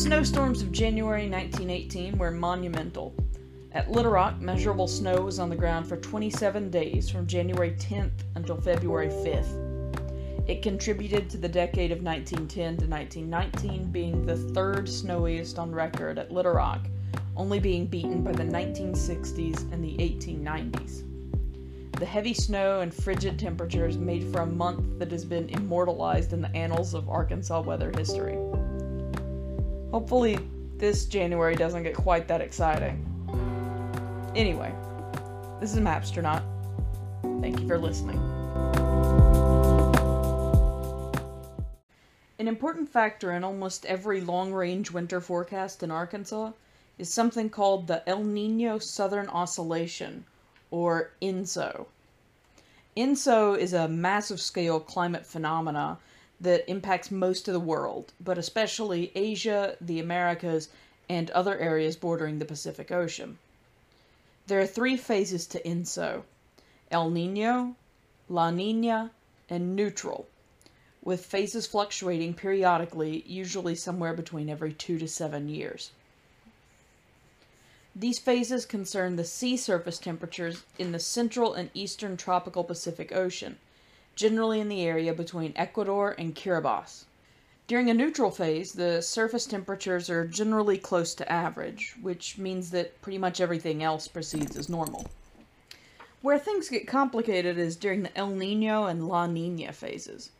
snowstorms of January 1918 were monumental. At Little Rock, measurable snow was on the ground for 27 days from January 10th until February 5th. It contributed to the decade of 1910 to 1919 being the third snowiest on record at Little Rock, only being beaten by the 1960s and the 1890s. The heavy snow and frigid temperatures made for a month that has been immortalized in the annals of Arkansas weather history. Hopefully, this January doesn't get quite that exciting. Anyway, this is Mapstronaut. Thank you for listening. An important factor in almost every long range winter forecast in Arkansas is something called the El Nino Southern Oscillation, or ENSO. ENSO is a massive scale climate phenomena that impacts most of the world, but especially Asia, the Americas, and other areas bordering the Pacific Ocean. There are three phases to ENSO El Nino, La Nina, and neutral, with phases fluctuating periodically, usually somewhere between every two to seven years. These phases concern the sea surface temperatures in the central and eastern tropical Pacific Ocean, generally in the area between Ecuador and Kiribati. During a neutral phase, the surface temperatures are generally close to average, which means that pretty much everything else proceeds as normal. Where things get complicated is during the El Nino and La Nina phases.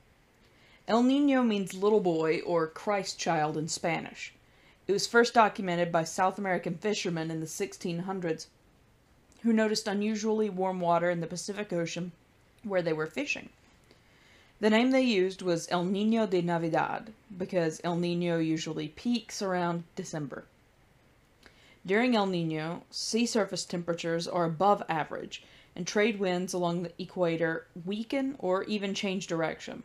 El Nino means little boy or Christ child in Spanish. It was first documented by South American fishermen in the 1600s who noticed unusually warm water in the Pacific Ocean where they were fishing. The name they used was El Nino de Navidad because El Nino usually peaks around December. During El Nino, sea surface temperatures are above average and trade winds along the equator weaken or even change direction.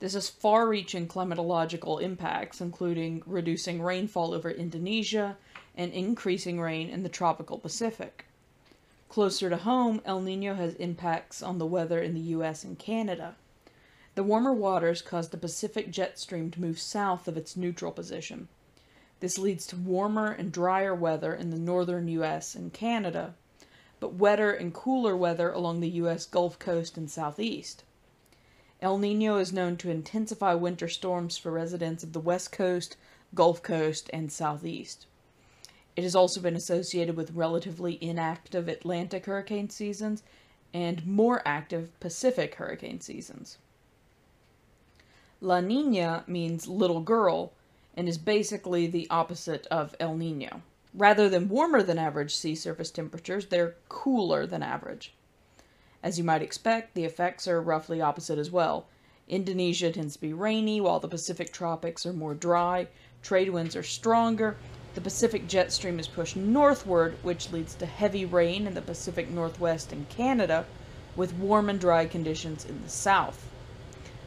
This has far reaching climatological impacts, including reducing rainfall over Indonesia and increasing rain in the tropical Pacific. Closer to home, El Nino has impacts on the weather in the US and Canada. The warmer waters cause the Pacific jet stream to move south of its neutral position. This leads to warmer and drier weather in the northern US and Canada, but wetter and cooler weather along the US Gulf Coast and southeast. El Nino is known to intensify winter storms for residents of the West Coast, Gulf Coast, and Southeast. It has also been associated with relatively inactive Atlantic hurricane seasons and more active Pacific hurricane seasons. La Nina means little girl and is basically the opposite of El Nino. Rather than warmer than average sea surface temperatures, they're cooler than average. As you might expect, the effects are roughly opposite as well. Indonesia tends to be rainy, while the Pacific tropics are more dry. Trade winds are stronger. The Pacific jet stream is pushed northward, which leads to heavy rain in the Pacific Northwest and Canada, with warm and dry conditions in the south.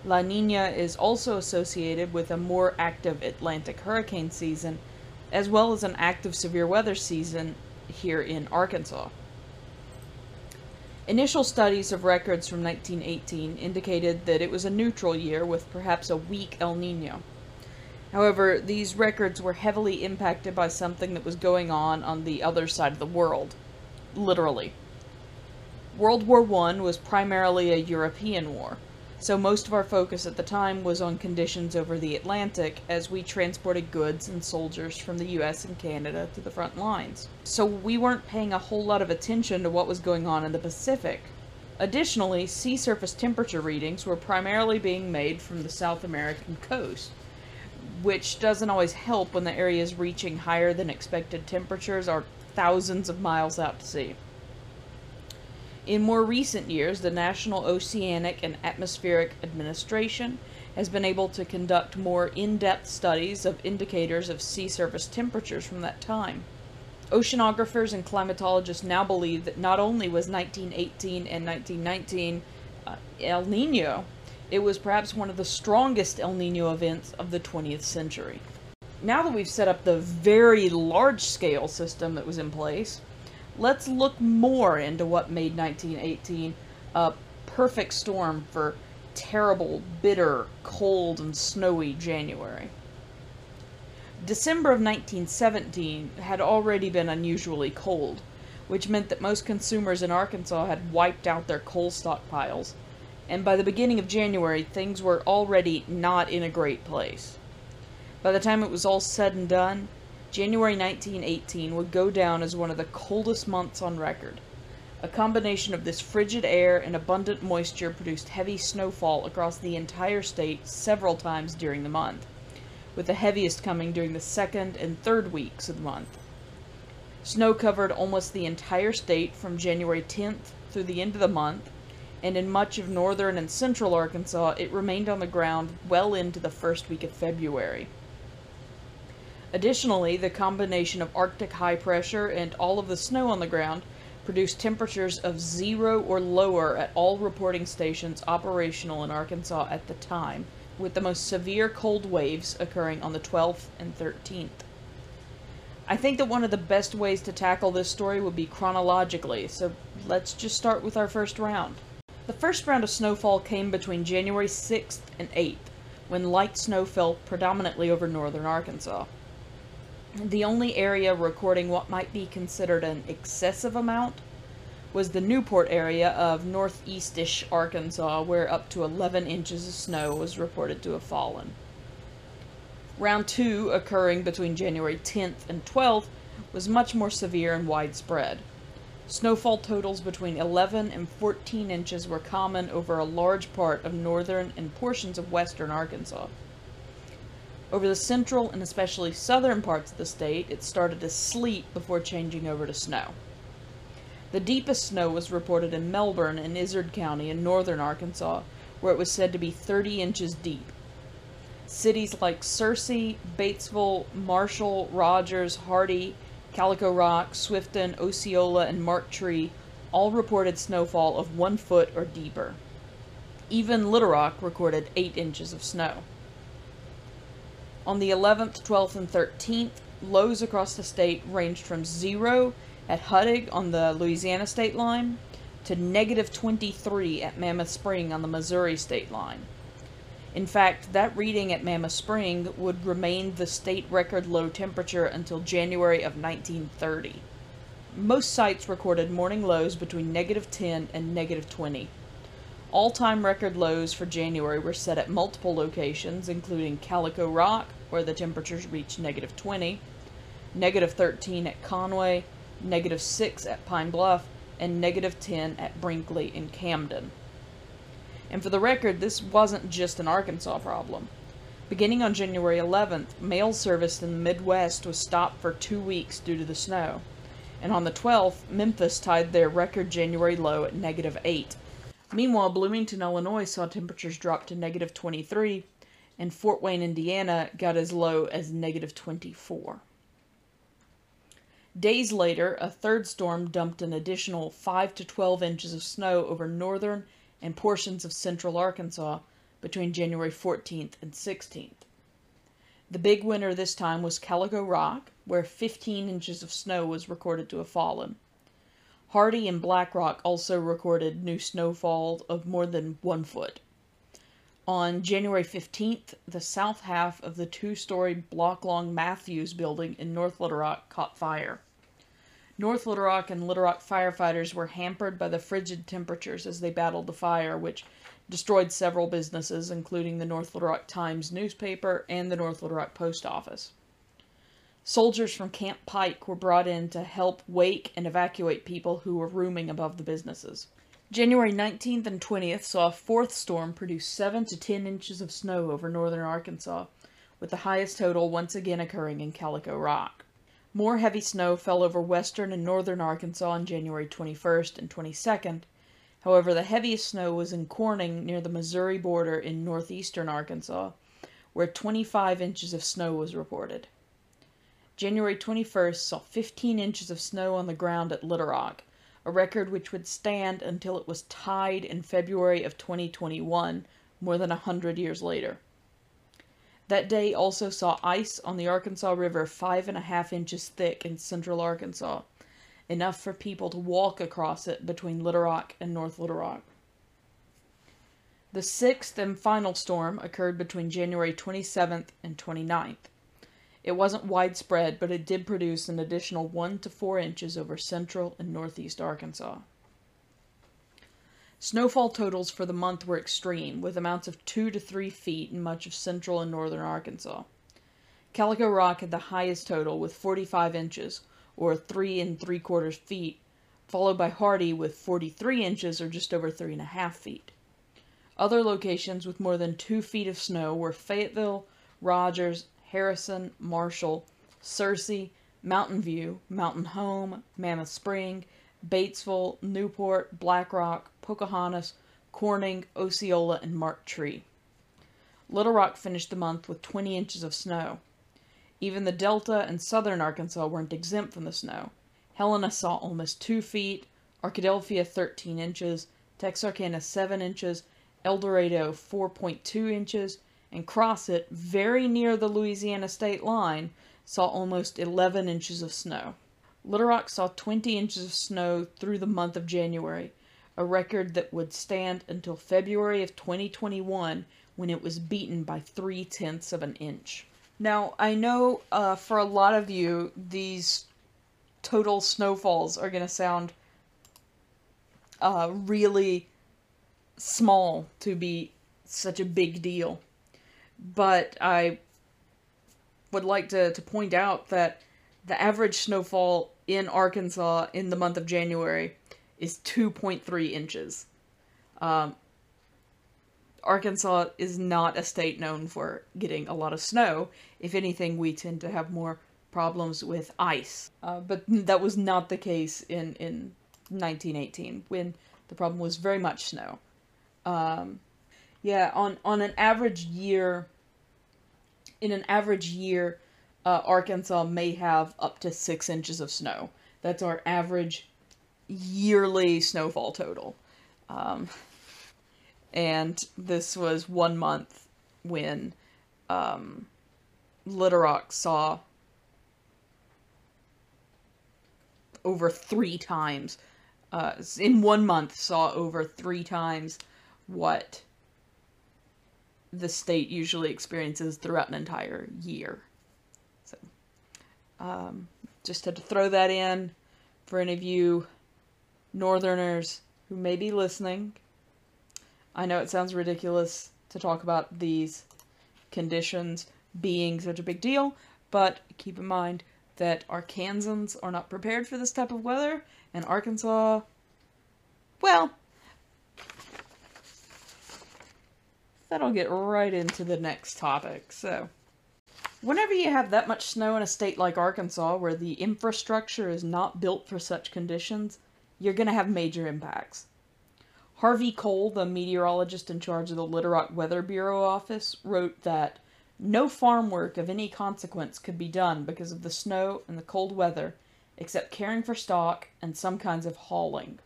La Nina is also associated with a more active Atlantic hurricane season, as well as an active severe weather season here in Arkansas. Initial studies of records from 1918 indicated that it was a neutral year with perhaps a weak El Nino. However, these records were heavily impacted by something that was going on on the other side of the world. Literally. World War I was primarily a European war so most of our focus at the time was on conditions over the Atlantic as we transported goods and soldiers from the US and Canada to the front lines. So we weren't paying a whole lot of attention to what was going on in the Pacific. Additionally, sea surface temperature readings were primarily being made from the South American coast, which doesn't always help when the areas reaching higher than expected temperatures are thousands of miles out to sea. In more recent years, the National Oceanic and Atmospheric Administration has been able to conduct more in-depth studies of indicators of sea surface temperatures from that time. Oceanographers and climatologists now believe that not only was 1918 and 1919 uh, El Nino, it was perhaps one of the strongest El Nino events of the 20th century. Now that we've set up the very large scale system that was in place, let's look more into what made 1918 a perfect storm for terrible, bitter, cold, and snowy January. December of 1917 had already been unusually cold, which meant that most consumers in Arkansas had wiped out their coal stockpiles, and by the beginning of January things were already not in a great place. By the time it was all said and done, January 1918 would go down as one of the coldest months on record. A combination of this frigid air and abundant moisture produced heavy snowfall across the entire state several times during the month with the heaviest coming during the second and third weeks of the month. Snow covered almost the entire state from January 10th through the end of the month, and in much of northern and central Arkansas it remained on the ground well into the first week of February. Additionally, the combination of Arctic high pressure and all of the snow on the ground produced temperatures of zero or lower at all reporting stations operational in Arkansas at the time, with the most severe cold waves occurring on the 12th and 13th. I think that one of the best ways to tackle this story would be chronologically, so let's just start with our first round. The first round of snowfall came between January 6th and 8th, when light snow fell predominantly over northern Arkansas. The only area recording what might be considered an excessive amount was the Newport area of northeastish Arkansas, where up to 11 inches of snow was reported to have fallen. Round 2, occurring between January 10th and 12th, was much more severe and widespread. Snowfall totals between 11 and 14 inches were common over a large part of northern and portions of western Arkansas. Over the central and especially southern parts of the state, it started to sleet before changing over to snow. The deepest snow was reported in Melbourne and Izard County in northern Arkansas, where it was said to be 30 inches deep. Cities like Searcy, Batesville, Marshall, Rogers, Hardy, Calico Rock, Swifton, Osceola, and Marked Tree all reported snowfall of one foot or deeper. Even Little Rock recorded 8 inches of snow. On the 11th, 12th, and 13th, lows across the state ranged from 0 at Huttig on the Louisiana state line to negative 23 at Mammoth Spring on the Missouri state line. In fact, that reading at Mammoth Spring would remain the state record low temperature until January of 1930. Most sites recorded morning lows between negative 10 and negative 20. All time record lows for January were set at multiple locations, including Calico Rock, where the temperatures reached negative 20, negative 13 at Conway, negative 6 at Pine Bluff, and negative 10 at Brinkley and Camden. And for the record, this wasn't just an Arkansas problem. Beginning on January 11th, mail service in the Midwest was stopped for two weeks due to the snow. And on the 12th, Memphis tied their record January low at negative 8. Meanwhile, Bloomington, Illinois saw temperatures drop to negative 23, and Fort Wayne, Indiana got as low as negative 24. Days later, a third storm dumped an additional 5 to 12 inches of snow over northern and portions of central Arkansas between January 14th and 16th. The big winner this time was Calico Rock, where 15 inches of snow was recorded to have fallen. Hardy and Black Rock also recorded new snowfall of more than one foot. On January 15th, the south half of the two story block long Matthews building in North Little Rock caught fire. North Little Rock and Little Rock firefighters were hampered by the frigid temperatures as they battled the fire, which destroyed several businesses, including the North Little Rock Times newspaper and the North Little Rock post office. Soldiers from Camp Pike were brought in to help wake and evacuate people who were rooming above the businesses. January 19th and 20th saw a fourth storm produce 7 to 10 inches of snow over northern Arkansas, with the highest total once again occurring in Calico Rock. More heavy snow fell over western and northern Arkansas on January 21st and 22nd. However, the heaviest snow was in Corning near the Missouri border in northeastern Arkansas, where 25 inches of snow was reported. January 21st saw 15 inches of snow on the ground at Little Rock, a record which would stand until it was tied in February of 2021, more than a hundred years later. That day also saw ice on the Arkansas River five and a half inches thick in central Arkansas, enough for people to walk across it between Little Rock and North Little Rock. The sixth and final storm occurred between January 27th and 29th. It wasn't widespread, but it did produce an additional 1 to 4 inches over central and northeast Arkansas. Snowfall totals for the month were extreme, with amounts of 2 to 3 feet in much of central and northern Arkansas. Calico Rock had the highest total with 45 inches, or 3 and 3 quarters feet, followed by Hardy with 43 inches, or just over 3 and a half feet. Other locations with more than 2 feet of snow were Fayetteville, Rogers, Harrison, Marshall, Searcy, Mountain View, Mountain Home, Mammoth Spring, Batesville, Newport, Black Rock, Pocahontas, Corning, Osceola, and Marked Tree. Little Rock finished the month with 20 inches of snow. Even the Delta and southern Arkansas weren't exempt from the snow. Helena saw almost 2 feet, Arkadelphia 13 inches, Texarkana 7 inches, El Dorado 4.2 inches, and Crossett very near the Louisiana state line, saw almost 11 inches of snow. Little Rock saw 20 inches of snow through the month of January, a record that would stand until February of 2021 when it was beaten by three tenths of an inch. Now, I know uh, for a lot of you, these total snowfalls are going to sound uh, really small to be such a big deal. But I would like to, to point out that the average snowfall in Arkansas in the month of January is 2.3 inches. Um, Arkansas is not a state known for getting a lot of snow. If anything, we tend to have more problems with ice. Uh, but that was not the case in, in 1918 when the problem was very much snow. Um, yeah, on, on an average year, in an average year, uh, Arkansas may have up to six inches of snow. That's our average yearly snowfall total. Um, and this was one month when um, Little Rock saw over three times, uh, in one month, saw over three times what the state usually experiences throughout an entire year. So, um, just had to throw that in for any of you northerners who may be listening. I know it sounds ridiculous to talk about these conditions being such a big deal, but keep in mind that Arkansans are not prepared for this type of weather, and Arkansas, well, that'll get right into the next topic. So, whenever you have that much snow in a state like Arkansas, where the infrastructure is not built for such conditions, you're going to have major impacts. Harvey Cole, the meteorologist in charge of the Little Rock Weather Bureau office, wrote that no farm work of any consequence could be done because of the snow and the cold weather, except caring for stock and some kinds of hauling.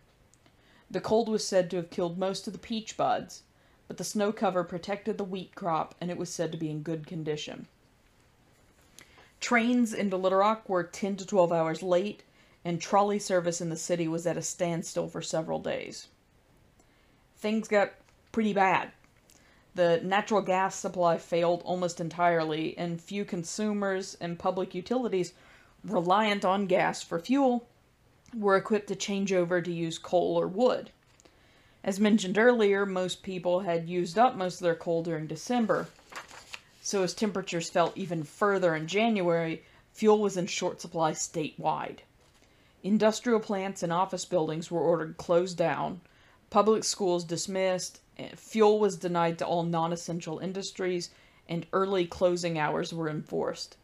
The cold was said to have killed most of the peach buds, but the snow cover protected the wheat crop and it was said to be in good condition. Trains into Little Rock were 10 to 12 hours late, and trolley service in the city was at a standstill for several days. Things got pretty bad. The natural gas supply failed almost entirely, and few consumers and public utilities reliant on gas for fuel were equipped to change over to use coal or wood. As mentioned earlier, most people had used up most of their coal during December, so as temperatures fell even further in January, fuel was in short supply statewide. Industrial plants and office buildings were ordered closed down, public schools dismissed, fuel was denied to all non essential industries, and early closing hours were enforced.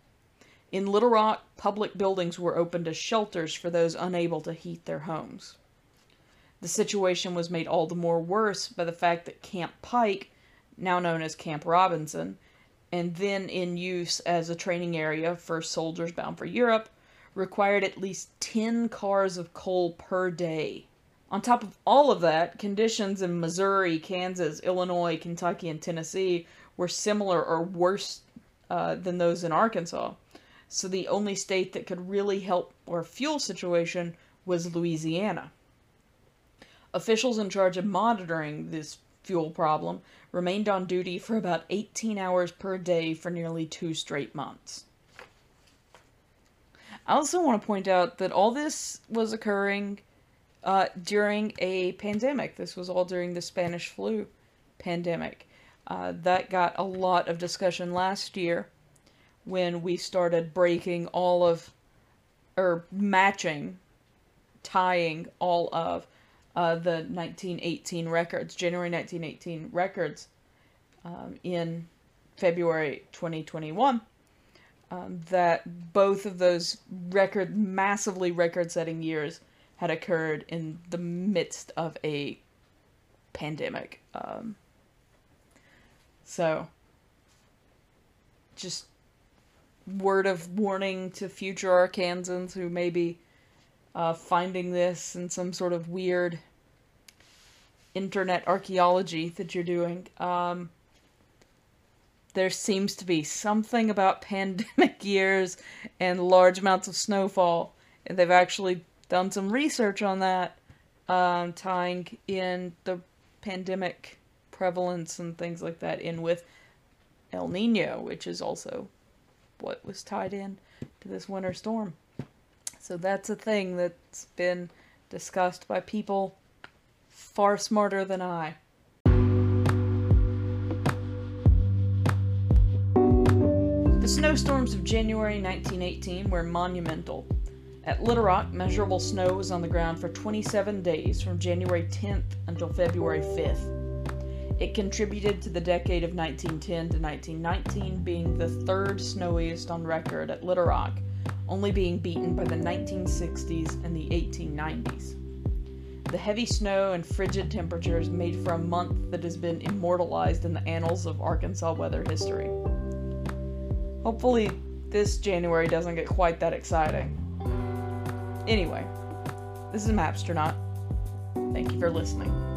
In Little Rock, public buildings were opened as shelters for those unable to heat their homes. The situation was made all the more worse by the fact that Camp Pike, now known as Camp Robinson, and then in use as a training area for soldiers bound for Europe, required at least 10 cars of coal per day. On top of all of that, conditions in Missouri, Kansas, Illinois, Kentucky, and Tennessee were similar or worse uh, than those in Arkansas. So the only state that could really help our fuel situation was Louisiana. Officials in charge of monitoring this fuel problem remained on duty for about 18 hours per day for nearly two straight months. I also want to point out that all this was occurring uh, during a pandemic. This was all during the Spanish flu pandemic. Uh, that got a lot of discussion last year when we started breaking all of, or matching, tying all of uh, the 1918 records, January 1918 records, um, in February 2021. Um, that both of those record, massively record setting years had occurred in the midst of a pandemic. Um, so, just word of warning to future Arkansans who may be uh, finding this in some sort of weird internet archaeology that you're doing. Um, there seems to be something about pandemic years and large amounts of snowfall, and they've actually done some research on that, um, tying in the pandemic prevalence and things like that in with El Nino, which is also what was tied in to this winter storm. So that's a thing that's been discussed by people far smarter than I. The snowstorms of January 1918 were monumental. At Little Rock, measurable snow was on the ground for 27 days from January 10th until February 5th. It contributed to the decade of 1910 to 1919 being the third snowiest on record at Little Rock, only being beaten by the 1960s and the 1890s. The heavy snow and frigid temperatures made for a month that has been immortalized in the annals of Arkansas weather history. Hopefully, this January doesn't get quite that exciting. Anyway, this is Mapstronaut. Thank you for listening.